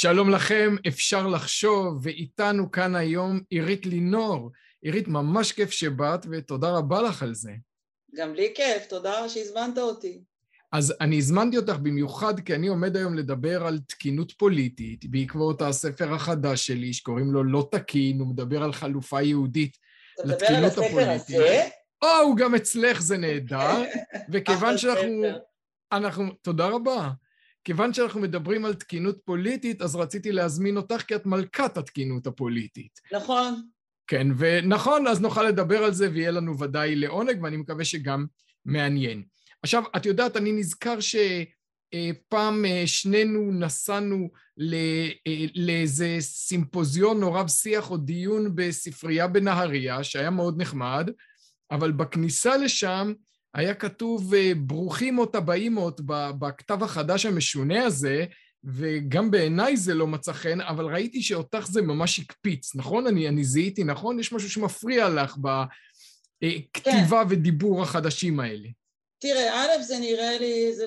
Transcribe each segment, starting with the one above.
שלום לכם, אפשר לחשוב, ואיתנו כאן היום עירית לינור. עירית, ממש כיף שבאת, ותודה רבה לך על זה. גם לי כיף, תודה שהזמנת אותי. אז אני הזמנתי אותך במיוחד כי אני עומד היום לדבר על תקינות פוליטית, בעקבות הספר החדש שלי, שקוראים לו לא תקין, הוא מדבר על חלופה יהודית לתקינות הפוליטית. אתה מדבר על הספר הזה? או, הוא גם אצלך, זה נהדר. וכיוון שאנחנו... אנחנו... תודה רבה. כיוון שאנחנו מדברים על תקינות פוליטית, אז רציתי להזמין אותך כי את מלכת התקינות הפוליטית. נכון. כן, ונכון, אז נוכל לדבר על זה ויהיה לנו ודאי לעונג, ואני מקווה שגם מעניין. עכשיו, את יודעת, אני נזכר שפעם אה, שנינו נסענו אה, לאיזה סימפוזיון או רב שיח או דיון בספרייה בנהריה, שהיה מאוד נחמד, אבל בכניסה לשם היה כתוב אה, ברוכים או טבעימות בכתב החדש המשונה הזה, וגם בעיניי זה לא מצא חן, אבל ראיתי שאותך זה ממש הקפיץ, נכון? אני, אני זיהיתי, נכון? יש משהו שמפריע לך בכתיבה כן. ודיבור החדשים האלה. תראה, א', זה נראה לי, זה,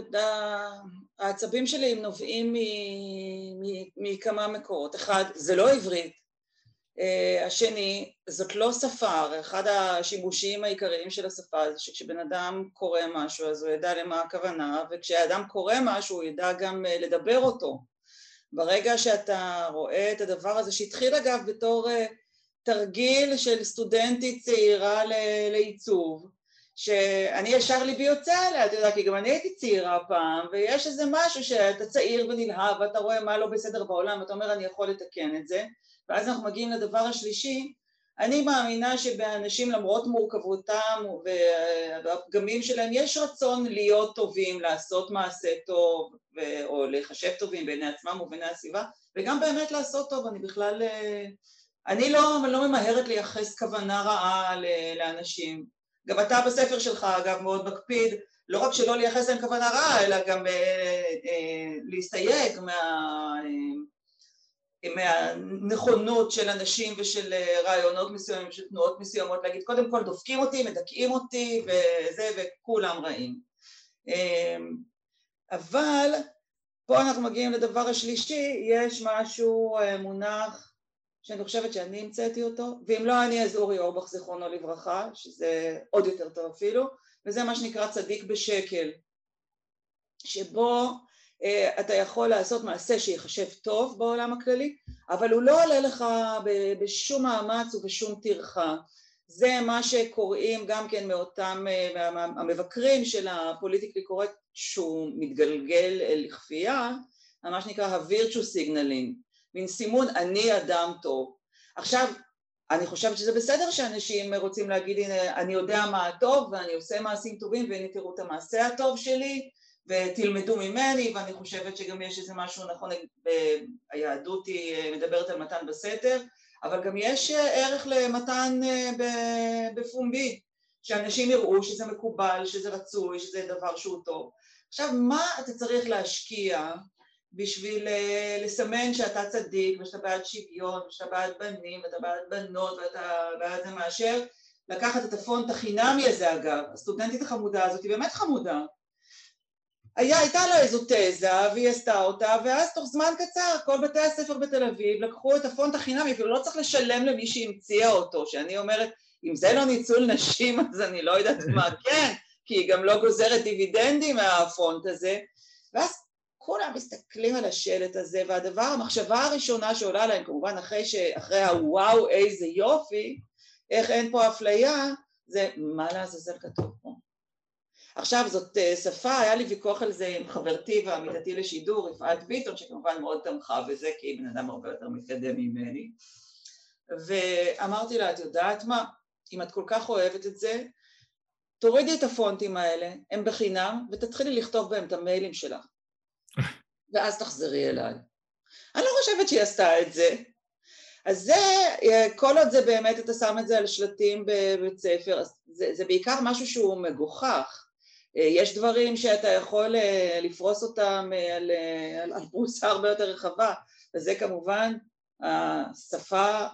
העצבים שלי הם נובעים מכמה מקורות. אחד, זה לא עברית, השני, זאת לא שפה, אחד השימושים העיקריים של השפה זה שכשבן אדם קורא משהו אז הוא ידע למה הכוונה וכשאדם קורא משהו הוא ידע גם uh, לדבר אותו. ברגע שאתה רואה את הדבר הזה שהתחיל אגב בתור uh, תרגיל של סטודנטית צעירה לעיצוב שאני ישר ליבי יוצא עליה, אתה יודע, כי גם אני הייתי צעירה פעם ויש איזה משהו שאתה צעיר ונלהב ואתה רואה מה לא בסדר בעולם ואתה אומר אני יכול לתקן את זה ואז אנחנו מגיעים לדבר השלישי, אני מאמינה שבאנשים למרות מורכבותם והפגמים שלהם יש רצון להיות טובים, לעשות מעשה טוב או להיחשב טובים בעיני עצמם ובעיני הסביבה וגם באמת לעשות טוב, אני בכלל, אני לא, לא ממהרת לייחס כוונה רעה לאנשים. גם אתה בספר שלך אגב מאוד מקפיד לא רק שלא לייחס להם כוונה רעה אלא גם אה, אה, להסתייג מה... מהנכונות של אנשים ושל אה, רעיונות מסוימים, ושל תנועות מסוימות, להגיד קודם כל דופקים אותי, מדכאים אותי וזה, וכולם רעים. אמ, אבל פה אנחנו מגיעים לדבר השלישי, יש משהו אה, מונח שאני חושבת שאני המצאתי אותו, ואם לא אני אז אורי אורבך זיכרונו לברכה, שזה עוד יותר טוב אפילו, וזה מה שנקרא צדיק בשקל, שבו אתה יכול לעשות מעשה שיחשב טוב בעולם הכללי, אבל הוא לא עולה לך בשום מאמץ ובשום טרחה. זה מה שקוראים גם כן מאותם אה, המבקרים של הפוליטיקלי קורקט שהוא מתגלגל לכפייה, מה שנקרא ה-virtue signaling, מין סימון אני אדם טוב. עכשיו, אני חושבת שזה בסדר שאנשים רוצים להגיד הנה אני יודע מה הטוב ואני עושה מעשים טובים והנה תראו את המעשה הטוב שלי ותלמדו ממני, ואני חושבת שגם יש איזה משהו נכון, היהדות היא אה, מדברת על מתן בסתר, אבל גם יש אה, ערך למתן אה, בפומבי, שאנשים יראו שזה מקובל, שזה רצוי, שזה דבר שהוא טוב. עכשיו, מה אתה צריך להשקיע בשביל לסמן שאתה צדיק, ושאתה בעד שוויון, ושאתה בעד בנים, ואתה בעד בנות, ואתה בעד זה מאשר? לקחת את הפונט החינמי הזה אגב, הסטודנטית החמודה הזאת היא באמת חמודה, היה, הייתה לה איזו תזה והיא עשתה אותה ואז תוך זמן קצר כל בתי הספר בתל אביב לקחו את הפונט החינמי אפילו לא צריך לשלם למי שהמציאה אותו שאני אומרת אם זה לא ניצול נשים אז אני לא יודעת מה כן כי היא גם לא גוזרת דיבידנדים מהפונט הזה. ואז כולם מסתכלים על השלט הזה והדבר המחשבה הראשונה שעולה להם כמובן אחרי, ש... אחרי הוואו איזה יופי איך אין פה אפליה זה מה לעזאזל כתוב עכשיו זאת אה, שפה, היה לי ויכוח על זה עם חברתי ועמיתתי לשידור, יפעת ביטון, שכמובן מאוד תמכה בזה, כי היא בן אדם הרבה יותר מתקדם ממני, ואמרתי לה, את יודעת מה, אם את כל כך אוהבת את זה, תורידי את הפונטים האלה, הם בחינם, ותתחילי לכתוב בהם את המיילים שלך, ואז תחזרי אליי. אני לא חושבת שהיא עשתה את זה, אז זה, אה, כל עוד זה באמת, אתה שם את זה על שלטים בבית ספר, זה, זה בעיקר משהו שהוא מגוחך. אה, יש דברים שאתה יכול אה, לפרוס אותם אה, על, על, על פרוסה הרבה יותר רחבה, וזה כמובן השפה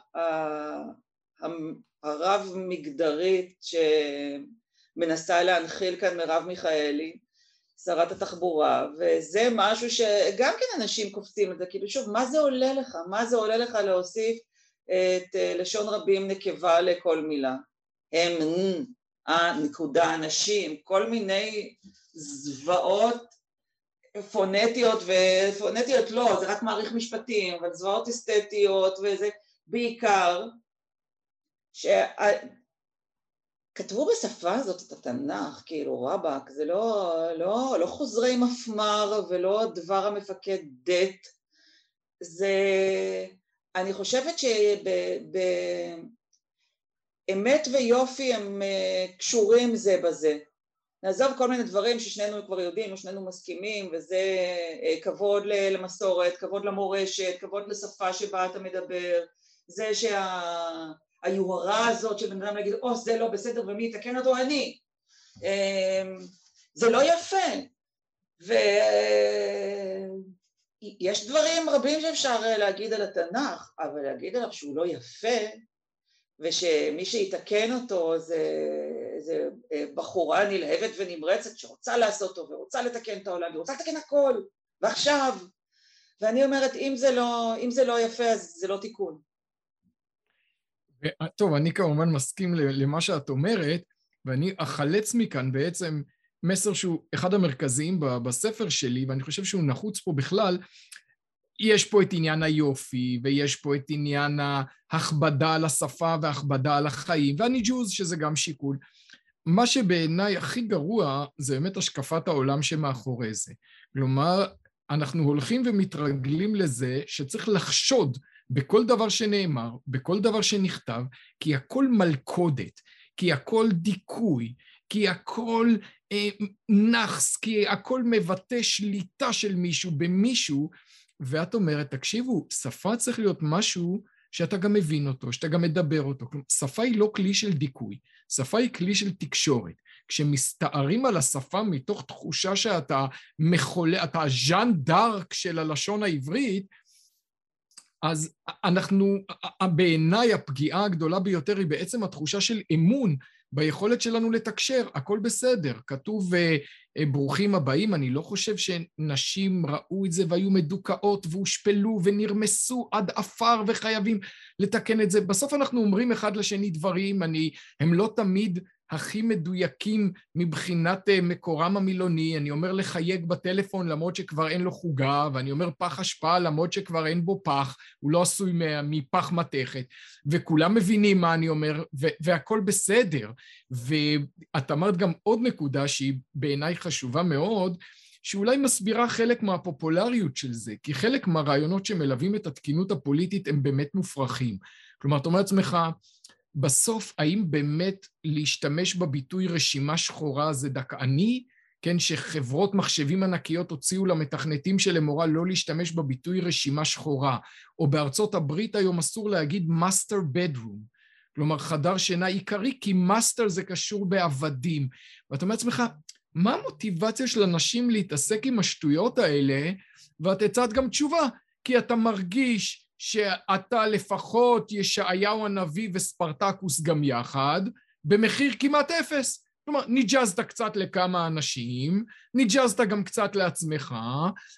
הרב-מגדרית שמנסה להנחיל כאן מרב מיכאלי, שרת התחבורה, וזה משהו שגם כן אנשים קופצים את זה, כאילו שוב, מה זה עולה לך? מה זה עולה לך להוסיף את לשון רבים נקבה לכל מילה? הם, נקודה, אנשים, כל מיני זוועות פונטיות, ופונטיות לא, זה רק מעריך משפטים, אבל זוועות אסתטיות וזה, בעיקר, כתבו בשפה הזאת את התנ"ך, כאילו רבאק, זה לא, לא, לא חוזרי מפמ"ר ולא דבר המפקד דט, זה, אני חושבת שבאמת ויופי הם אה, קשורים זה בזה. נעזוב כל מיני דברים ששנינו כבר יודעים ושנינו מסכימים, וזה אה, כבוד למסורת, כבוד למורשת, כבוד לשפה שבה אתה מדבר, זה שה... היוהרה הזאת של בן אדם להגיד, או, זה לא בסדר ומי יתקן אותו? אני. אמ, זה לא יפה. ויש דברים רבים שאפשר להגיד על התנ"ך, אבל להגיד עליו שהוא לא יפה, ושמי שיתקן אותו זה, זה בחורה נלהבת ונמרצת שרוצה לעשות טוב ורוצה לתקן את העולם ורוצה לתקן הכל, ועכשיו. ואני אומרת, אם זה לא, אם זה לא יפה אז זה לא תיקון. טוב, אני כמובן מסכים למה שאת אומרת, ואני אחלץ מכאן בעצם מסר שהוא אחד המרכזיים בספר שלי, ואני חושב שהוא נחוץ פה בכלל. יש פה את עניין היופי, ויש פה את עניין ההכבדה על השפה וההכבדה על החיים, והניג'וז, שזה גם שיקול. מה שבעיניי הכי גרוע זה באמת השקפת העולם שמאחורי זה. כלומר, אנחנו הולכים ומתרגלים לזה שצריך לחשוד בכל דבר שנאמר, בכל דבר שנכתב, כי הכל מלכודת, כי הכל דיכוי, כי הכל אה, נאחס, כי הכל מבטא שליטה של מישהו במישהו, ואת אומרת, תקשיבו, שפה צריך להיות משהו שאתה גם מבין אותו, שאתה גם מדבר אותו. כלומר, שפה היא לא כלי של דיכוי, שפה היא כלי של תקשורת. כשמסתערים על השפה מתוך תחושה שאתה מחולה, אתה ז'אן דארק של הלשון העברית, אז אנחנו, בעיניי הפגיעה הגדולה ביותר היא בעצם התחושה של אמון ביכולת שלנו לתקשר, הכל בסדר. כתוב אה, אה, ברוכים הבאים, אני לא חושב שנשים ראו את זה והיו מדוכאות והושפלו ונרמסו עד עפר וחייבים לתקן את זה. בסוף אנחנו אומרים אחד לשני דברים, אני, הם לא תמיד הכי מדויקים מבחינת אה, מקורם המילוני, אני אומר לחייג בטלפון למרות שכבר אין לו חוגה, ואני אומר פח אשפה למרות שכבר אין בו פח, הוא לא עשוי מפח מתכת, וכולם מבינים מה אני אומר, והכול בסדר. ואת אמרת גם עוד נקודה שהיא בעיניי חשובה מאוד, שאולי מסבירה חלק מהפופולריות של זה, כי חלק מהרעיונות שמלווים את התקינות הפוליטית הם באמת מופרכים. כלומר, אתה אומר לעצמך, בסוף, האם באמת להשתמש בביטוי רשימה שחורה זה דכאני? כן, שחברות מחשבים ענקיות הוציאו למתכנתים של אמורה לא להשתמש בביטוי רשימה שחורה, או בארצות הברית היום אסור להגיד master bedroom, כלומר חדר שינה עיקרי, כי master זה קשור בעבדים. ואתה אומר לעצמך, מה המוטיבציה של אנשים להתעסק עם השטויות האלה? ואת הצעת גם תשובה, כי אתה מרגיש שאתה לפחות ישעיהו הנביא וספרטקוס גם יחד, במחיר כמעט אפס. כלומר, ניג'זת קצת לכמה אנשים, ניג'זת גם קצת לעצמך,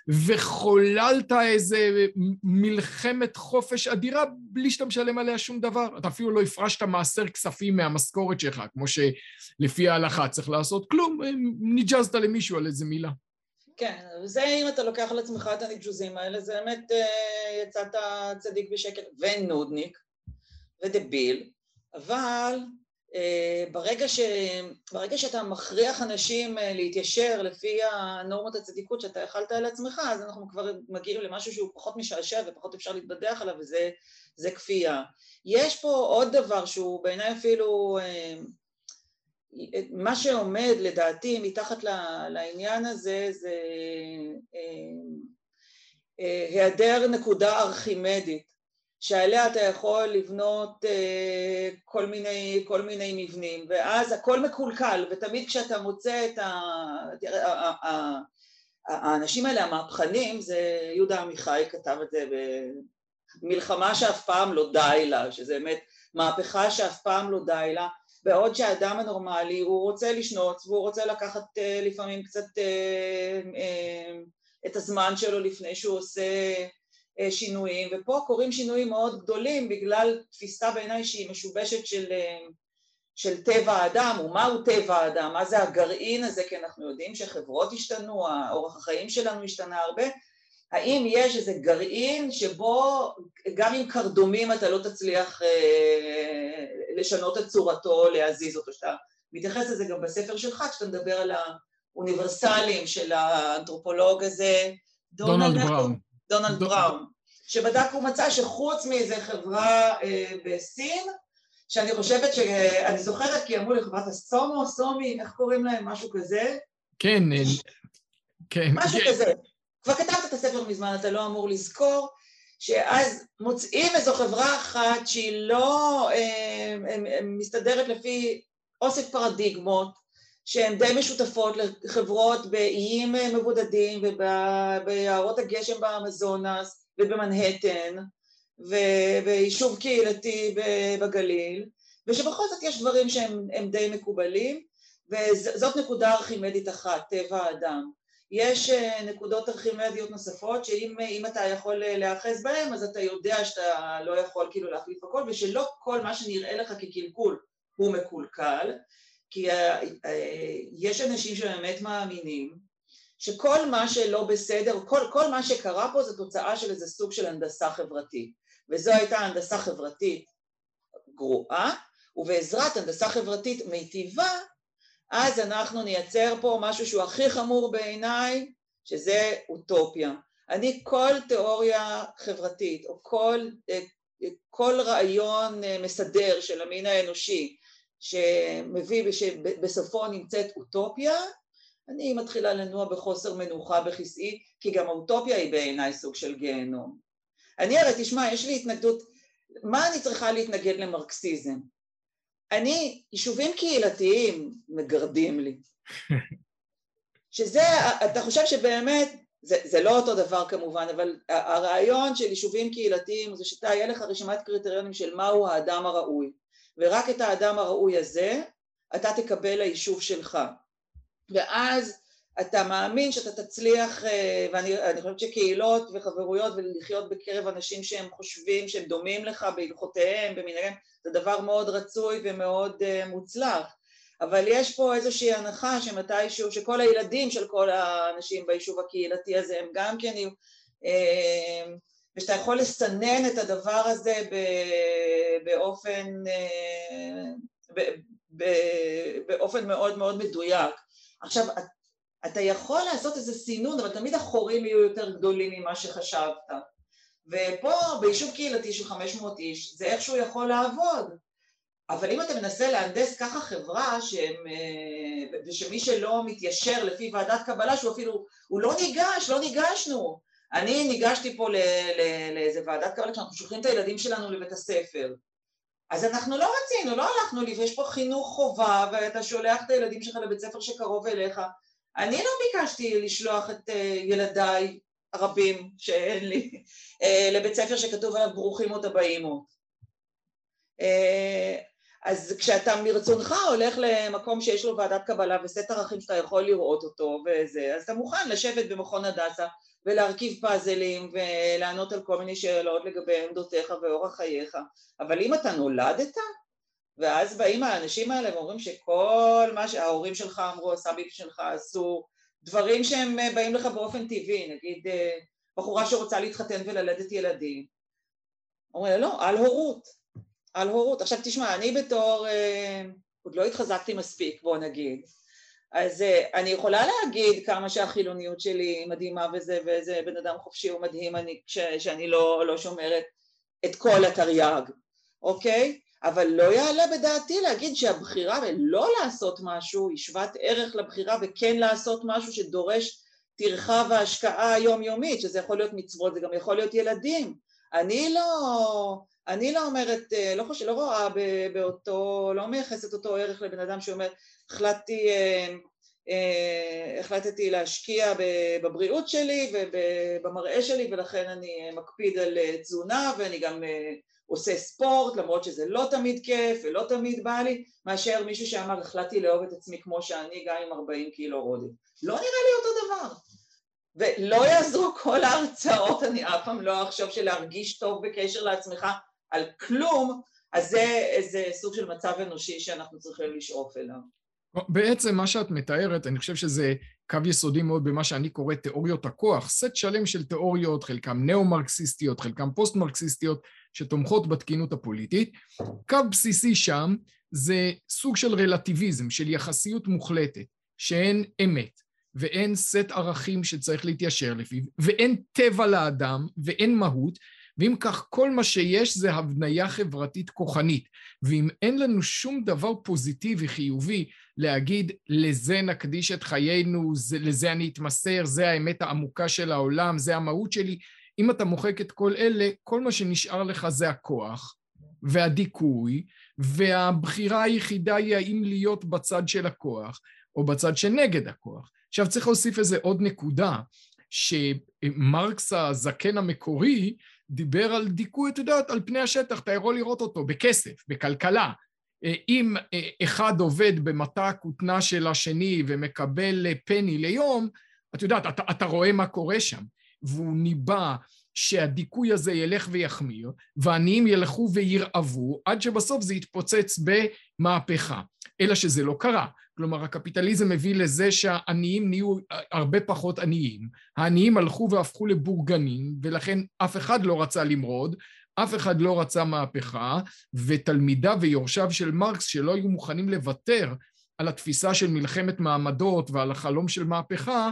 וחוללת איזה מלחמת חופש אדירה בלי שאתה משלם עליה שום דבר. אתה אפילו לא הפרשת מעשר כספים מהמשכורת שלך, כמו שלפי ההלכה צריך לעשות כלום, ניג'זת למישהו על איזה מילה. כן, זה אם אתה לוקח על עצמך את הניג'וזים האלה, זה באמת אה, יצאת צדיק בשקט ונודניק ודביל, אבל אה, ברגע, ש, ברגע שאתה מכריח אנשים אה, להתיישר לפי הנורמות הצדיקות שאתה יכלת על עצמך, אז אנחנו כבר מגיעים למשהו שהוא פחות משעשע ופחות אפשר להתבדח עליו, וזה כפייה. יש פה עוד דבר שהוא בעיניי אפילו מה שעומד לדעתי מתחת לעניין הזה זה אה, אה, היעדר נקודה ארכימדית שעליה אתה יכול לבנות אה, כל מיני, כל מיני מבנים ואז הכל מקולקל ותמיד כשאתה מוצא את ה... האנשים האלה המהפכנים זה יהודה עמיחי כתב את זה במלחמה שאף פעם לא די לה שזה באמת מהפכה שאף פעם לא די לה בעוד שהאדם הנורמלי הוא רוצה לשנוץ והוא רוצה לקחת uh, לפעמים קצת uh, uh, את הזמן שלו לפני שהוא עושה שינויים. ופה קורים שינויים מאוד גדולים בגלל תפיסה בעיניי שהיא משובשת של, של טבע האדם. ומהו טבע האדם, מה זה הגרעין הזה? כי אנחנו יודעים שחברות השתנו, אורח החיים שלנו השתנה הרבה האם יש איזה גרעין שבו גם עם קרדומים אתה לא תצליח אה, לשנות את צורתו, להזיז אותו, שאתה מתייחס לזה גם בספר שלך, כשאתה מדבר על האוניברסליים של האנתרופולוג הזה, דונלד בראון. דונלד בראון, שבדק ומצא שחוץ מאיזה חברה אה, בסין, שאני חושבת שאני זוכרת כי אמרו לי חברת הסומו, סומי, איך קוראים להם, משהו כזה? כן, אה, כן. משהו כן. כזה. כבר כתבת את הספר מזמן, אתה לא אמור לזכור, שאז מוצאים איזו חברה אחת שהיא לא אה, מסתדרת לפי אוסף פרדיגמות שהן די משותפות לחברות באיים מבודדים וביערות הגשם באמזונס ובמנהטן ויישוב קהילתי בגליל ושבכל זאת יש דברים שהם די מקובלים וזאת נקודה ארכימדית אחת, טבע האדם יש אה, נקודות ארכימדיות נוספות שאם אתה יכול אה, להיאחז בהן אז אתה יודע שאתה לא יכול כאילו להחליף הכל ושלא כל מה שנראה לך כקלקול הוא מקולקל כי אה, יש אנשים שבאמת מאמינים שכל מה שלא בסדר, כל, כל מה שקרה פה זה תוצאה של איזה סוג של הנדסה חברתית. וזו הייתה הנדסה חברתית גרועה ובעזרת הנדסה חברתית מיטיבה אז אנחנו נייצר פה משהו שהוא הכי חמור בעיניי, שזה אוטופיה. אני כל תיאוריה חברתית או כל, כל רעיון מסדר של המין האנושי שמביא, שבסופו נמצאת אוטופיה, אני מתחילה לנוע בחוסר מנוחה בכיסאי, כי גם האוטופיה היא בעיניי סוג של גיהנום. אני הרי, תשמע, יש לי התנגדות, מה אני צריכה להתנגד למרקסיזם? אני, יישובים קהילתיים מגרדים לי. שזה, אתה חושב שבאמת, זה, זה לא אותו דבר כמובן, אבל הרעיון של יישובים קהילתיים זה שאתה, יהיה לך רשימת קריטריונים של מהו האדם הראוי, ורק את האדם הראוי הזה אתה תקבל ליישוב שלך. ואז אתה מאמין שאתה תצליח, אה, ואני חושבת שקהילות וחברויות ולחיות בקרב אנשים שהם חושבים שהם דומים לך בהלכותיהם, במנהגים, זה דבר מאוד רצוי ומאוד אה, מוצלח. אבל יש פה איזושהי הנחה שמתישהו, שכל הילדים של כל האנשים ביישוב הקהילתי הזה הם גם כן יהיו, אה, ושאתה יכול לסנן את הדבר הזה באופן, באופן מאוד מאוד מדויק. עכשיו, אתה יכול לעשות איזה סינון, אבל תמיד החורים יהיו יותר גדולים ממה שחשבת. ופה ביישוב קהילתי של 500 איש, זה איכשהו יכול לעבוד. אבל אם אתה מנסה להנדס ככה חברה שהם, אה, ושמי שלא מתיישר לפי ועדת קבלה, שהוא אפילו, הוא לא ניגש, לא ניגשנו. אני ניגשתי פה לאיזה ועדת קבלה, כשאנחנו שולחים את הילדים שלנו לבית הספר. אז אנחנו לא רצינו, לא הלכנו ויש פה חינוך חובה, ואתה שולח את הילדים שלך לבית ספר שקרוב אליך, אני לא ביקשתי לשלוח את אה, ילדיי הרבים שאין לי אה, לבית ספר שכתוב עליו ברוכים עוד הבאים אה, אז כשאתה מרצונך הולך למקום שיש לו ועדת קבלה וסט ערכים שאתה יכול לראות אותו וזה, אז אתה מוכן לשבת במכון הדסה ולהרכיב פאזלים ולענות על כל מיני שאלות לגבי עמדותיך ואורח חייך, אבל אם אתה נולדת, ואז באים האנשים האלה ואומרים שכל מה שההורים שלך אמרו, הסבים שלך עשו, דברים שהם אה, באים לך באופן טבעי, נגיד אה, בחורה שרוצה להתחתן וללדת ילדים, אומרים לא, על הורות, על הורות. עכשיו תשמע, אני בתור, אה, עוד לא התחזקתי מספיק, בוא נגיד, אז אני יכולה להגיד כמה שהחילוניות שלי מדהימה וזה, ואיזה בן אדם חופשי ומדהים אני, שאני לא, לא שומרת את כל התרי"ג, אוקיי? אבל לא יעלה בדעתי להגיד שהבחירה בלא לעשות משהו היא שוות ערך לבחירה וכן לעשות משהו שדורש טרחה והשקעה יומיומית, שזה יכול להיות מצוות, זה גם יכול להיות ילדים. אני לא, אני לא אומרת, לא חושבת, לא רואה באותו, לא מייחסת אותו ערך לבן אדם שאומר, החלטתי אה, החלטתי להשקיע בבריאות שלי ובמראה שלי ולכן אני מקפיד על תזונה ואני גם עושה ספורט למרות שזה לא תמיד כיף ולא תמיד בא לי מאשר מישהו שאמר החלטתי לאהוב את עצמי כמו שאני גם עם 40 קילו עודף לא נראה לי אותו דבר ולא יעזרו כל ההרצאות, אני אף פעם לא אחשוב שלהרגיש טוב בקשר לעצמך על כלום, אז זה איזה סוג של מצב אנושי שאנחנו צריכים לשאוף אליו. בעצם מה שאת מתארת, אני חושב שזה קו יסודי מאוד במה שאני קורא תיאוריות הכוח, סט שלם של תיאוריות, חלקם נאו-מרקסיסטיות, חלקם פוסט-מרקסיסטיות, שתומכות בתקינות הפוליטית. קו בסיסי שם זה סוג של רלטיביזם, של יחסיות מוחלטת, שאין אמת. ואין סט ערכים שצריך להתיישר לפיו, ואין טבע לאדם, ואין מהות, ואם כך כל מה שיש זה הבניה חברתית כוחנית, ואם אין לנו שום דבר פוזיטיבי, חיובי, להגיד לזה נקדיש את חיינו, זה, לזה אני אתמסר, זה האמת העמוקה של העולם, זה המהות שלי, אם אתה מוחק את כל אלה, כל מה שנשאר לך זה הכוח והדיכוי, והבחירה היחידה היא האם להיות בצד של הכוח או בצד שנגד הכוח. עכשיו צריך להוסיף איזה עוד נקודה, שמרקס הזקן המקורי דיבר על דיכוי, את יודעת, על פני השטח, אתה יכול לראות אותו בכסף, בכלכלה. אם אחד עובד במטע הכותנה של השני ומקבל פני ליום, את יודעת, אתה, אתה רואה מה קורה שם. והוא ניבא שהדיכוי הזה ילך ויחמיר, ועניים ילכו וירעבו, עד שבסוף זה יתפוצץ במהפכה. אלא שזה לא קרה. כלומר, הקפיטליזם מביא לזה שהעניים נהיו הרבה פחות עניים, העניים הלכו והפכו לבורגנים, ולכן אף אחד לא רצה למרוד, אף אחד לא רצה מהפכה, ותלמידיו ויורשיו של מרקס, שלא היו מוכנים לוותר על התפיסה של מלחמת מעמדות ועל החלום של מהפכה,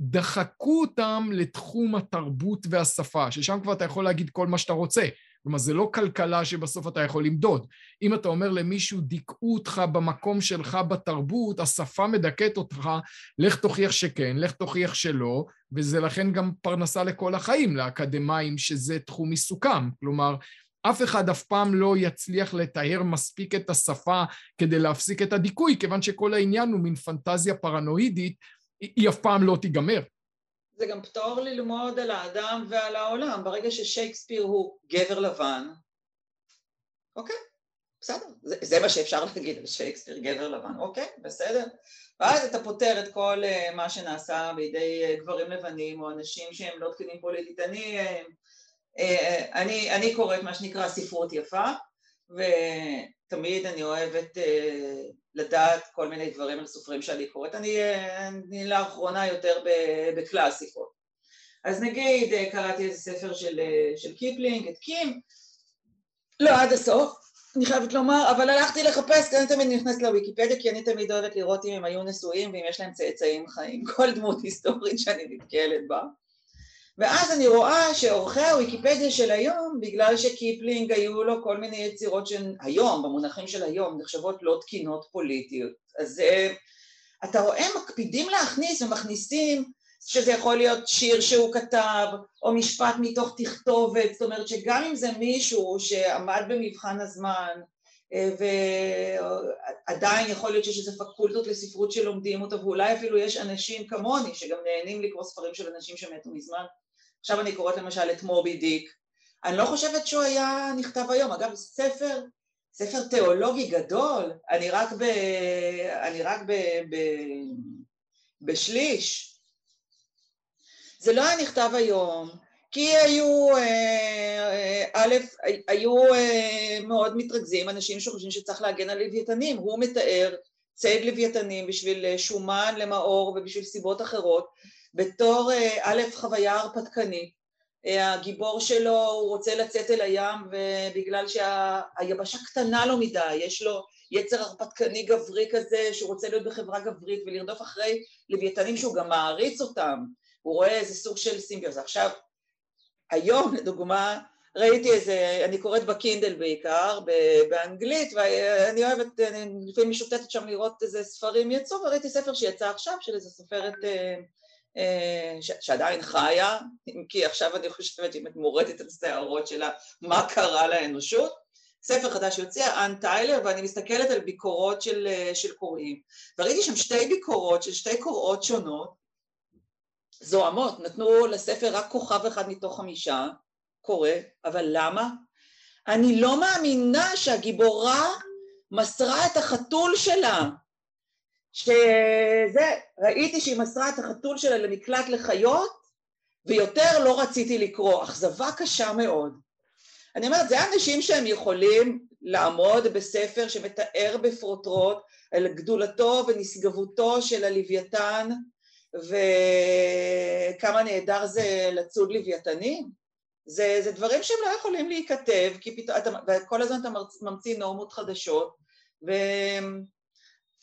דחקו אותם לתחום התרבות והשפה, ששם כבר אתה יכול להגיד כל מה שאתה רוצה. כלומר, זה לא כלכלה שבסוף אתה יכול למדוד. אם אתה אומר למישהו, דיכאו אותך במקום שלך בתרבות, השפה מדכאת אותך, לך תוכיח שכן, לך תוכיח שלא, וזה לכן גם פרנסה לכל החיים, לאקדמאים, שזה תחום עיסוקם. כלומר, אף אחד אף פעם לא יצליח לטהר מספיק את השפה כדי להפסיק את הדיכוי, כיוון שכל העניין הוא מין פנטזיה פרנואידית, היא אף פעם לא תיגמר. זה גם פתור ללמוד על האדם ועל העולם. ברגע ששייקספיר הוא גבר לבן, אוקיי, בסדר, זה, זה מה שאפשר להגיד על שייקספיר, גבר לבן, אוקיי, בסדר. ואז אתה פותר את כל uh, מה שנעשה בידי uh, גברים לבנים או אנשים שהם לא תקינים פוליטית. אני, uh, uh, אני, אני קוראת מה שנקרא ספרות יפה, ותמיד אני אוהבת uh, לדעת כל מיני דברים על סופרים שאני קוראת. אני, אני לאחרונה יותר בקלאסיקות. אז נגיד קראתי איזה ספר של, של קיפלינג, את קים, לא עד הסוף, אני חייבת לומר, אבל הלכתי לחפש, כי אני תמיד נכנסת לוויקיפדיה, כי אני תמיד אוהבת לראות אם הם היו נשואים ואם יש להם צאצאים חיים, כל דמות היסטורית שאני נתקלת בה. ואז אני רואה שעורכי הוויקיפדיה של היום, בגלל שקיפלינג היו לו כל מיני יצירות שהיום, במונחים של היום, נחשבות לא תקינות פוליטיות. אז אה, אתה רואה, מקפידים להכניס ומכניסים שזה יכול להיות שיר שהוא כתב, או משפט מתוך תכתובת, זאת אומרת שגם אם זה מישהו שעמד במבחן הזמן, אה, ועדיין יכול להיות שיש איזה פקולטות לספרות שלומדים אותו, ואולי אפילו יש אנשים כמוני שגם נהנים לקרוא ספרים של אנשים שמתו מזמן, עכשיו אני קוראת למשל את מובי דיק, אני לא חושבת שהוא היה נכתב היום, אגב ספר, ספר תיאולוגי גדול, אני רק, ב, אני רק ב, ב, בשליש, זה לא היה נכתב היום, כי היו, אה, א', היו אה, מאוד מתרכזים אנשים שחושבים שצריך להגן על לוויתנים, הוא מתאר ציד לוויתנים בשביל שומן למאור ובשביל סיבות אחרות, בתור אה, א', חוויה הרפתקנית. אה, הגיבור שלו, הוא רוצה לצאת אל הים ובגלל שהיבשה קטנה לו מדי, יש לו יצר הרפתקני גברי כזה שהוא רוצה להיות בחברה גברית ולרדוף אחרי לוויתנים שהוא גם מעריץ אותם, הוא רואה איזה סוג של סימביוזה. עכשיו, היום לדוגמה ראיתי איזה, אני קוראת בקינדל בעיקר, באנגלית, ואני אוהבת, אני לפעמים משוטטת שם לראות איזה ספרים יצאו, וראיתי ספר שיצא עכשיו של איזה סופרת אה, שעדיין חיה, כי עכשיו אני חושבת שאם את מורדת על שערות שלה, מה קרה לאנושות, ספר חדש שיוצא, אנ טיילר, ואני מסתכלת על ביקורות של, של קוראים, וראיתי שם שתי ביקורות של שתי קוראות שונות, זוהמות, נתנו לספר רק כוכב אחד מתוך חמישה, קורא, אבל למה? אני לא מאמינה שהגיבורה מסרה את החתול שלה, שזה, ראיתי שהיא מסרה את החתול שלה למקלט לחיות, ויותר לא רציתי לקרוא, אכזבה קשה מאוד. אני אומרת, זה אנשים שהם יכולים לעמוד בספר שמתאר בפרוטרוט על גדולתו ונשגבותו של הלוויתן וכמה נהדר זה לצוד לוויתנים. זה, זה דברים שהם לא יכולים להיכתב, כי פתאום, וכל הזמן אתה ממציא נורמות חדשות,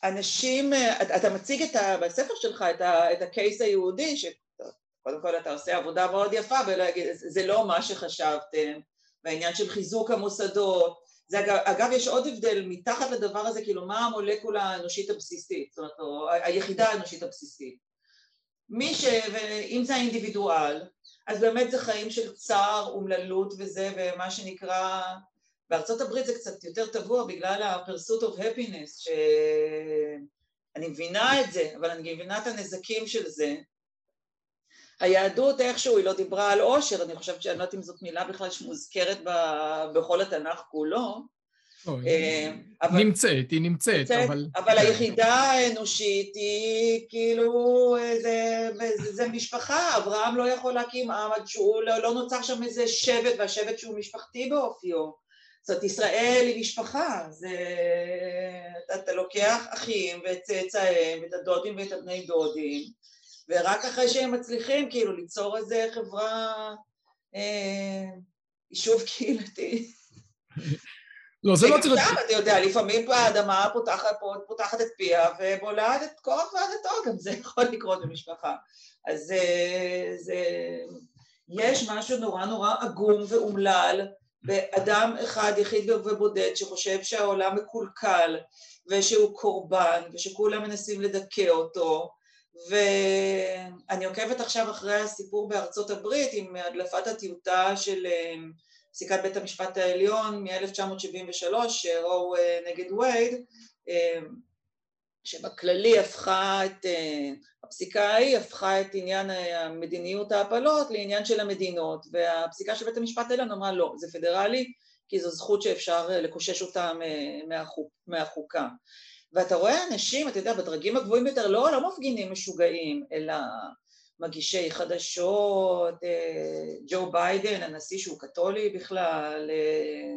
ואנשים, אתה מציג את ה, בספר שלך את, ה, את הקייס היהודי, שקודם כל אתה עושה עבודה מאוד יפה ולהגיד, זה לא מה שחשבתם, והעניין של חיזוק המוסדות, זה אגב, אגב יש עוד הבדל מתחת לדבר הזה, כאילו מה המולקולה האנושית הבסיסית, זאת אומרת, או היחידה האנושית הבסיסית. מי ש... ואם זה האינדיבידואל, אז באמת זה חיים של צער, אומללות וזה, ומה שנקרא... בארצות הברית זה קצת יותר טבוע בגלל ה-pursuit of happiness, שאני מבינה את זה, אבל אני מבינה את הנזקים של זה, היהדות איכשהו היא לא דיברה על עושר, אני חושבת שאני לא יודעת אם זאת מילה בכלל שמוזכרת בכל התנ"ך כולו. אה, נמצאת, היא נמצאת, אבל... אבל היחידה האנושית היא כאילו, זה משפחה, אברהם לא יכול להקים עם עד שהוא לא, לא נוצר שם איזה שבט, והשבט שהוא משפחתי באופיו. זאת ישראל היא משפחה, זה... אתה לוקח אחים ואת צאצאיהם ואת הדודים ואת הבני דודים ורק אחרי שהם מצליחים כאילו ליצור איזה חברה, אה, יישוב קהילתי. לא, זה לא צריך... אתה יודע, לפעמים האדמה פותחת, פותחת את פיה ובולעת את כוח ועדתו, גם זה יכול לקרות במשפחה. אז זה, זה... יש משהו נורא נורא עגום ואומלל באדם אחד יחיד ובודד שחושב שהעולם מקולקל ושהוא קורבן ושכולם מנסים לדכא אותו ואני עוקבת עכשיו אחרי הסיפור בארצות הברית עם הדלפת הטיוטה של אה, פסיקת בית המשפט העליון מ-1973, רו אה, נגד וייד, אה, שבכללי הפכה את, הפסיקה ההיא הפכה את עניין המדיניות ההפלות לעניין של המדינות, והפסיקה של בית המשפט העליון אמרה לא, זה פדרלי, כי זו זכות שאפשר לקושש אותה מהחוק, מהחוקה. ואתה רואה אנשים, אתה יודע, בדרגים הגבוהים ביותר, לא, לא מפגינים משוגעים, אלא מגישי חדשות, אה, ג'ו ביידן, הנשיא שהוא קתולי בכלל, אה,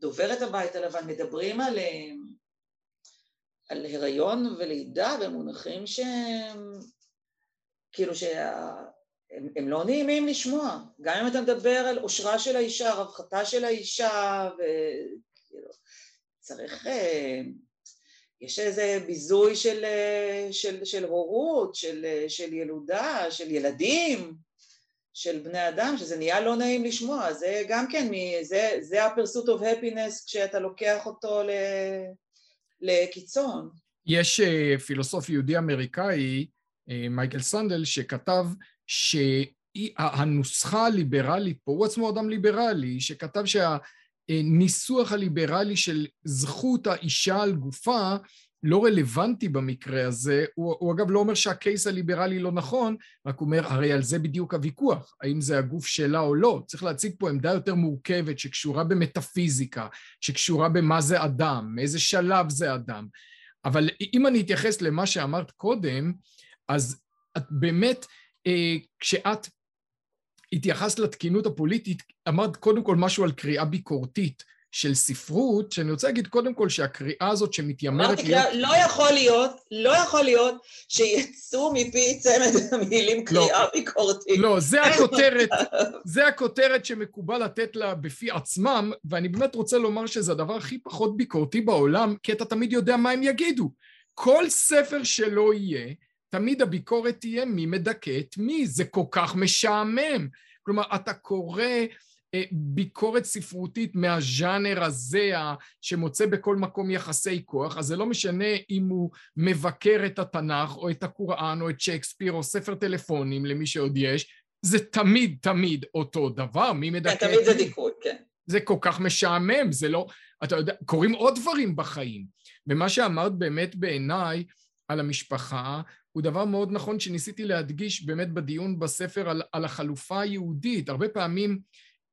דוברת הבית הלבן, מדברים על, אה, על הריון ולידה במונחים שהם, כאילו שהם הם לא נעימים לשמוע, גם אם אתה מדבר על אושרה של האישה, רווחתה של האישה, וכאילו, צריך... יש איזה ביזוי של, אה, של, של הורות, של, אה, של ילודה, של ילדים, של בני אדם, שזה נהיה לא נעים לשמוע, זה גם כן, זה, זה ה-pursuit of happiness כשאתה לוקח אותו ל, לקיצון. יש אה, פילוסוף יהודי אמריקאי, מייקל סנדל, שכתב שהנוסחה הליברלית פה, הוא עצמו אדם ליברלי, שכתב שה... הניסוח הליברלי של זכות האישה על גופה לא רלוונטי במקרה הזה, הוא, הוא אגב לא אומר שהקייס הליברלי לא נכון, רק אומר, הרי על זה בדיוק הוויכוח, האם זה הגוף שלה או לא. צריך להציג פה עמדה יותר מורכבת שקשורה במטאפיזיקה, שקשורה במה זה אדם, מאיזה שלב זה אדם. אבל אם אני אתייחס למה שאמרת קודם, אז את באמת, אה, כשאת התייחסת לתקינות הפוליטית, אמרת קודם כל משהו על קריאה ביקורתית של ספרות, שאני רוצה להגיד קודם כל שהקריאה הזאת שמתיימרת להיות... אמרתי, לא יכול להיות, לא יכול להיות שיצאו מפי צמד המילים לא. קריאה ביקורתית. לא, זה הכותרת, זה הכותרת שמקובל לתת לה בפי עצמם, ואני באמת רוצה לומר שזה הדבר הכי פחות ביקורתי בעולם, כי אתה תמיד יודע מה הם יגידו. כל ספר שלא יהיה, תמיד הביקורת תהיה מי מדכא את מי, זה כל כך משעמם. כלומר, אתה קורא ביקורת ספרותית מהז'אנר הזה, שמוצא בכל מקום יחסי כוח, אז זה לא משנה אם הוא מבקר את התנ"ך, או את הקוראן, או את שייקספיר, או ספר טלפונים, למי שעוד יש, זה תמיד תמיד אותו דבר, מי מדכא את מי. תמיד זה דיכוי, כן. זה כל כך משעמם, זה לא... אתה יודע, קורים עוד דברים בחיים. ומה שאמרת באמת בעיניי על המשפחה, הוא דבר מאוד נכון שניסיתי להדגיש באמת בדיון בספר על, על החלופה היהודית. הרבה פעמים אה,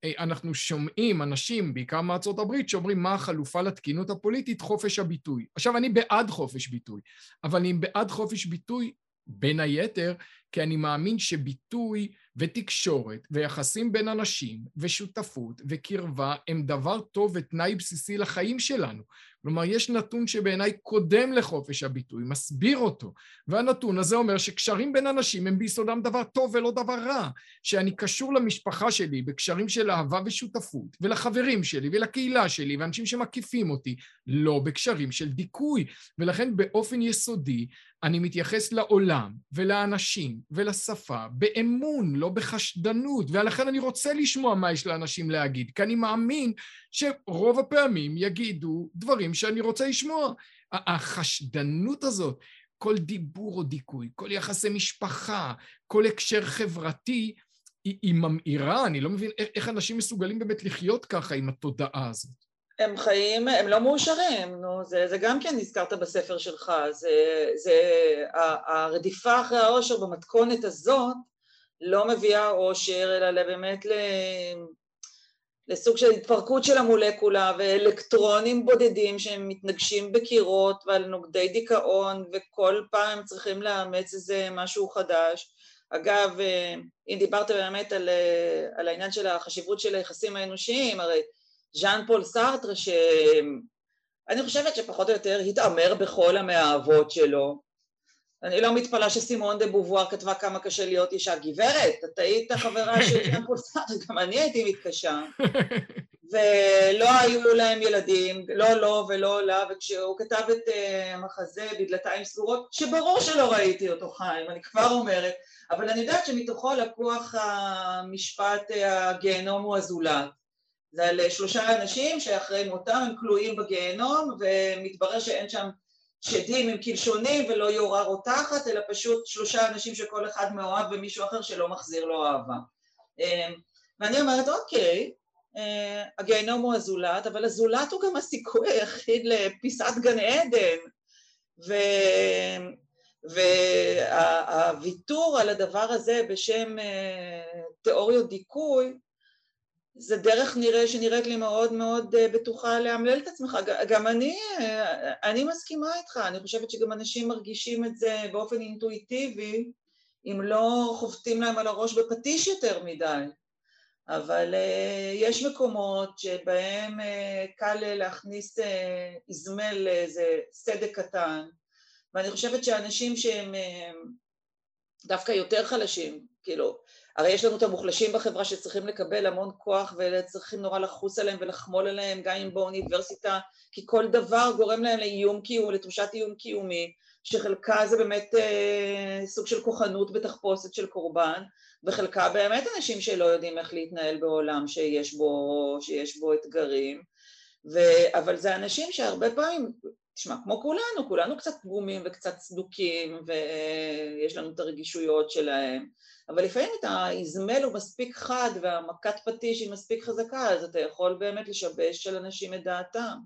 אנחנו שומעים אנשים, בעיקר מארצות הברית, שאומרים מה החלופה לתקינות הפוליטית? חופש הביטוי. עכשיו, אני בעד חופש ביטוי, אבל אני בעד חופש ביטוי בין היתר, כי אני מאמין שביטוי ותקשורת ויחסים בין אנשים ושותפות וקרבה הם דבר טוב ותנאי בסיסי לחיים שלנו. כלומר, יש נתון שבעיניי קודם לחופש הביטוי, מסביר אותו, והנתון הזה אומר שקשרים בין אנשים הם ביסודם דבר טוב ולא דבר רע, שאני קשור למשפחה שלי בקשרים של אהבה ושותפות, ולחברים שלי ולקהילה שלי ואנשים שמקיפים אותי, לא בקשרים של דיכוי, ולכן באופן יסודי אני מתייחס לעולם ולאנשים ולשפה באמון, לא בחשדנות, ולכן אני רוצה לשמוע מה יש לאנשים להגיד, כי אני מאמין שרוב הפעמים יגידו דברים שאני רוצה לשמוע. החשדנות הזאת, כל דיבור או דיכוי, כל יחסי משפחה, כל הקשר חברתי, היא, היא ממאירה, אני לא מבין איך אנשים מסוגלים באמת לחיות ככה עם התודעה הזאת. הם חיים, הם לא מאושרים, נו, זה, זה גם כן נזכרת בספר שלך, זה, זה הרדיפה אחרי העושר במתכונת הזאת לא מביאה עושר, אלא באמת. לסוג של התפרקות של המולקולה ואלקטרונים בודדים שהם מתנגשים בקירות ועל נוגדי דיכאון וכל פעם הם צריכים לאמץ איזה משהו חדש. אגב, אם דיברת באמת על, על העניין של החשיבות של היחסים האנושיים, הרי ז'אן פול סארטר, שאני חושבת שפחות או יותר התעמר בכל המאהבות שלו, אני לא מתפלאה שסימון דה בובואר כתבה כמה קשה להיות אישה. גברת, את היית חברה של ז'אן פול סארטר, גם אני הייתי מתקשה. ולא היו להם ילדים, לא לו לא ולא לה, וכשהוא כתב את אה, המחזה בדלתיים סגורות, שברור שלא ראיתי אותו חיים, אני כבר אומרת, אבל אני יודעת שמתוכו לקוח המשפט אה, הגיהנום הוא הזולת. זה על שלושה אנשים שאחרי מותם הם כלואים בגיהנום, ומתברר שאין שם שדים עם קלשונים ולא יורה רותחת, אלא פשוט שלושה אנשים שכל אחד מאוהב במישהו אחר שלא מחזיר לו אהבה. אמ, ואני אומרת, אוקיי, אה, הגיהנום הוא הזולת, אבל הזולת הוא גם הסיכוי היחיד לפיסת גן עדן. ו... והוויתור על הדבר הזה בשם אה, תיאוריות דיכוי זה דרך נראה שנראית לי מאוד מאוד אה, בטוחה לאמלל את עצמך. גם אני, אה, אני מסכימה איתך, אני חושבת שגם אנשים מרגישים את זה באופן אינטואיטיבי, אם לא חובטים להם על הראש בפטיש יותר מדי. אבל uh, יש מקומות שבהם קל להכניס איזמל לאיזה סדק קטן, ואני חושבת שאנשים שהם דווקא יותר חלשים, כאילו, הרי יש לנו את המוחלשים בחברה שצריכים לקבל המון כוח וצריכים נורא לחוס עליהם ולחמול עליהם גם אם באוניברסיטה כי כל דבר גורם להם לאיום קיום, לתחושת איום קיומי שחלקה זה באמת אה, סוג של כוחנות בתחפושת של קורבן וחלקה באמת אנשים שלא יודעים איך להתנהל בעולם שיש בו, שיש בו אתגרים ו... אבל זה אנשים שהרבה פעמים תשמע, כמו כולנו, כולנו קצת פגומים וקצת צדוקים ויש לנו את הרגישויות שלהם, אבל לפעמים את האזמל הוא מספיק חד והמכת פטיש היא מספיק חזקה, אז אתה יכול באמת לשבש של אנשים את דעתם.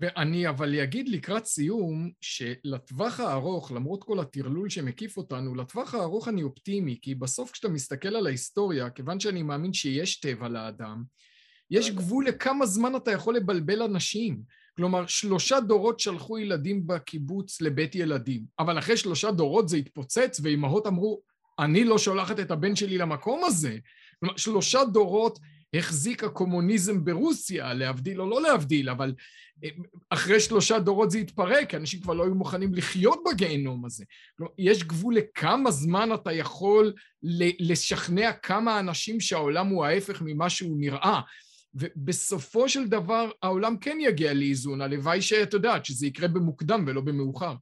ואני אבל אגיד לקראת סיום, שלטווח הארוך, למרות כל הטרלול שמקיף אותנו, לטווח הארוך אני אופטימי, כי בסוף כשאתה מסתכל על ההיסטוריה, כיוון שאני מאמין שיש טבע לאדם, יש גבול לכמה זמן אתה יכול לבלבל אנשים. כלומר, שלושה דורות שלחו ילדים בקיבוץ לבית ילדים, אבל אחרי שלושה דורות זה התפוצץ, ואימהות אמרו, אני לא שולחת את הבן שלי למקום הזה. כלומר, שלושה דורות החזיק הקומוניזם ברוסיה, להבדיל או לא להבדיל, אבל אה, אחרי שלושה דורות זה התפרק, אנשים כבר לא היו מוכנים לחיות בגיהנום הזה. כלומר, יש גבול לכמה זמן אתה יכול לשכנע כמה אנשים שהעולם הוא ההפך ממה שהוא נראה. ובסופו של דבר העולם כן יגיע לאיזון, הלוואי שאת יודעת שזה יקרה במוקדם ולא במאוחר.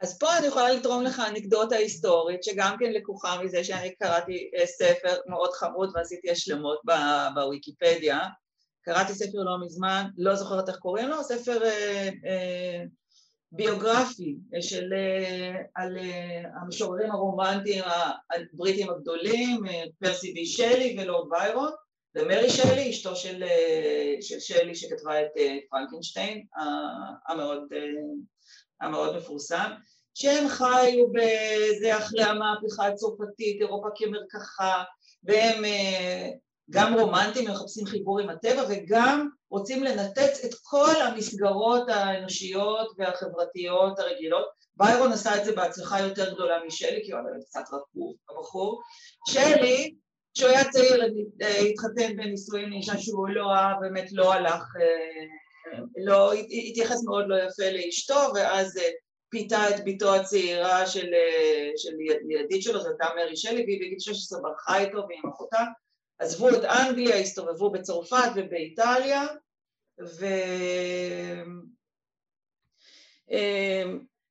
אז פה אני יכולה לתרום לך אנקדוטה היסטורית, שגם כן לקוחה מזה שאני קראתי אה, ספר מאוד חמוד ועשיתי השלמות בוויקיפדיה. קראתי ספר לא מזמן, לא זוכרת איך קוראים לו, ספר אה, אה, ביוגרפי של, אה, על אה, המשוררים הרומנטיים הבריטים הגדולים, אה, פרסי בי שלי ולורד ביירון, ומרי שלי, אשתו של, של שלי שכתבה את פרנקנשטיין, המאוד, המאוד מפורסם, שהם חיו בזה אחרי המהפכה הצרפתית, אירופה כמרקחה, והם גם רומנטיים, מחפשים חיבור עם הטבע, וגם רוצים לנתץ את כל המסגרות האנושיות והחברתיות הרגילות. ביירון עשה את זה בהצלחה יותר גדולה משלי, כי הוא היה קצת רקוב, הבחור. שלי, כשהוא היה צעיר, התחתן בנישואים לאישה שהוא לא אהב, באמת לא הלך, לא, התייחס מאוד לא יפה לאשתו, ואז פיתה את ביתו הצעירה של, של ילדית שלו, זו הייתה מרי שלי, והיא בגיל 16 ברחה איתו ועם אחותה. עזבו את אנגליה, הסתובבו בצרפת ובאיטליה,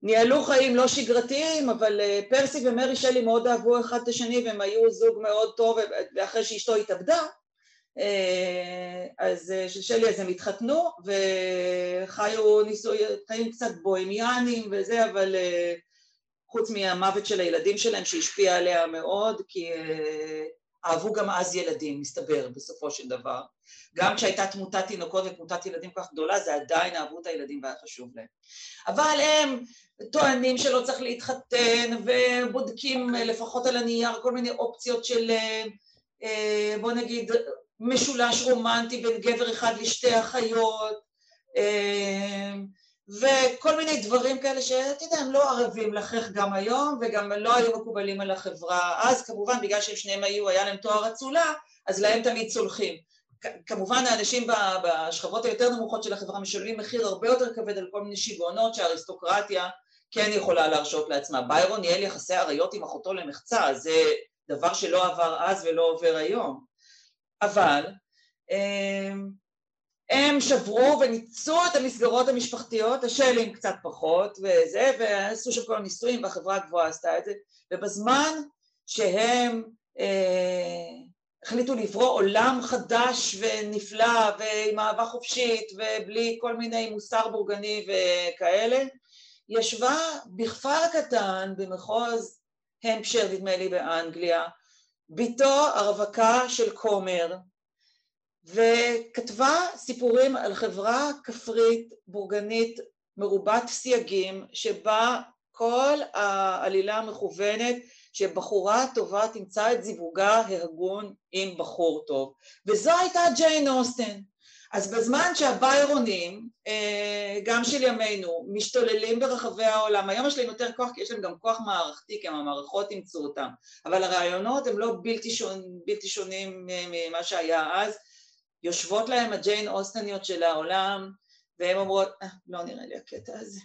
וניהלו חיים לא שגרתיים, אבל אה, פרסי ומרי שלי מאוד אהבו אחד את השני והם היו זוג מאוד טוב, ואחרי שאשתו התאבדה, אה, אז אה, של שלי אז הם התחתנו וחיו ניסוי, חיים קצת בוהמיאנים וזה, אבל חוץ מהמוות של הילדים שלהם שהשפיע עליה מאוד, כי אהבו גם אז ילדים, מסתבר, בסופו של דבר. גם כשהייתה תמותת תינוקות ותמותת ילדים כל כך גדולה, זה עדיין אהבו את הילדים והיה חשוב להם. אבל הם טוענים שלא צריך להתחתן, ובודקים לפחות על הנייר כל מיני אופציות של, אה, בוא נגיד, משולש רומנטי בין גבר אחד לשתי אחיות, אה, וכל מיני דברים כאלה שאתה יודע, הם לא ערבים לכך גם היום, וגם לא היו מקובלים על החברה אז, כמובן בגלל שהם שניהם היו, היה להם תואר אצולה, אז להם תמיד סולחים. כמובן האנשים בשכבות היותר נמוכות של החברה משלמים מחיר הרבה יותר כבד על כל מיני שיגעונות שהאריסטוקרטיה כן יכולה להרשות לעצמה. ביירון ניהל יחסי עריות עם אחותו למחצה, זה דבר שלא עבר אז ולא עובר היום. אבל אמ, הם שברו וניצו את המסגרות המשפחתיות, השלים קצת פחות וזה, ועשו שם כל הניסויים והחברה הגבוהה עשתה את זה, ובזמן שהם אה, החליטו לברוא עולם חדש ונפלא ועם אהבה חופשית ובלי כל מיני מוסר בורגני וכאלה, ישבה בכפר קטן במחוז המפשר, נדמה לי, באנגליה, בתו הרווקה של כומר, וכתבה סיפורים על חברה כפרית בורגנית מרובת סייגים שבה כל העלילה מכוונת שבחורה טובה תמצא את זיווגה ההגון עם בחור טוב. וזו הייתה ג'יין אוסטן. אז בזמן שהביירונים, אה, גם של ימינו, משתוללים ברחבי העולם, היום יש להם יותר כוח כי יש להם גם כוח מערכתי, כי המערכות אימצו אותם, אבל הרעיונות הם לא בלתי, שונ, בלתי שונים ממה שהיה אז, יושבות להם הג'יין אוסטניות של העולם, והן אומרות, אה, לא נראה לי הקטע הזה.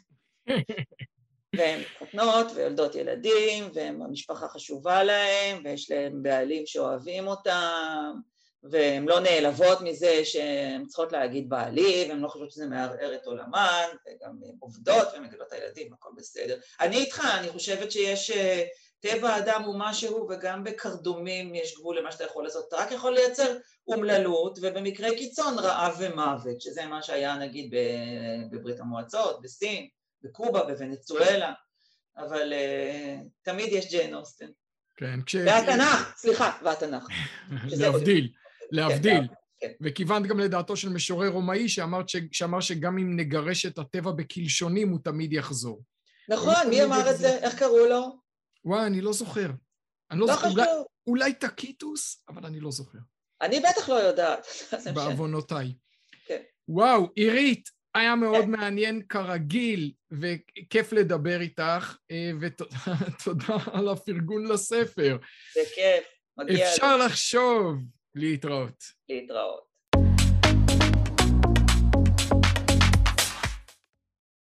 והן מתחתנות ויולדות ילדים, והמשפחה חשובה להם, ויש להם בעלים שאוהבים אותם, והן לא נעלבות מזה שהן צריכות להגיד בעלי, והן לא חושבות שזה מערער את עולמן, וגם עובדות ומגלות הילדים, הכל בסדר. אני איתך, אני חושבת שיש... אה, טבע האדם הוא משהו, וגם בקרדומים יש גבול למה שאתה יכול לעשות. אתה רק יכול לייצר אומללות, ובמקרה קיצון רעב ומוות, שזה מה שהיה נגיד בברית המועצות, בסין, בקובה, בוונצואלה, אבל uh, תמיד יש ג'יין אוסטן. כן, כש... והתנ"ך, סליחה, והתנ"ך. להבדיל, להבדיל. כן. וכיוונת גם לדעתו של משורר רומאי שאמר, ש... שאמר שגם אם נגרש את הטבע בקלשונים, הוא תמיד יחזור. נכון, מי אמר את זה? איך קראו לו? וואי, אני לא זוכר. אני לא, לא זוכר. אולי, אולי טקיטוס, אבל אני לא זוכר. אני בטח לא יודעת. בעוונותיי. כן. וואו, עירית, היה מאוד כן. מעניין כרגיל, וכיף לדבר איתך, אה, ותודה על הפרגון לספר. זה כיף, מגיע... אפשר לחשוב להתראות. להתראות.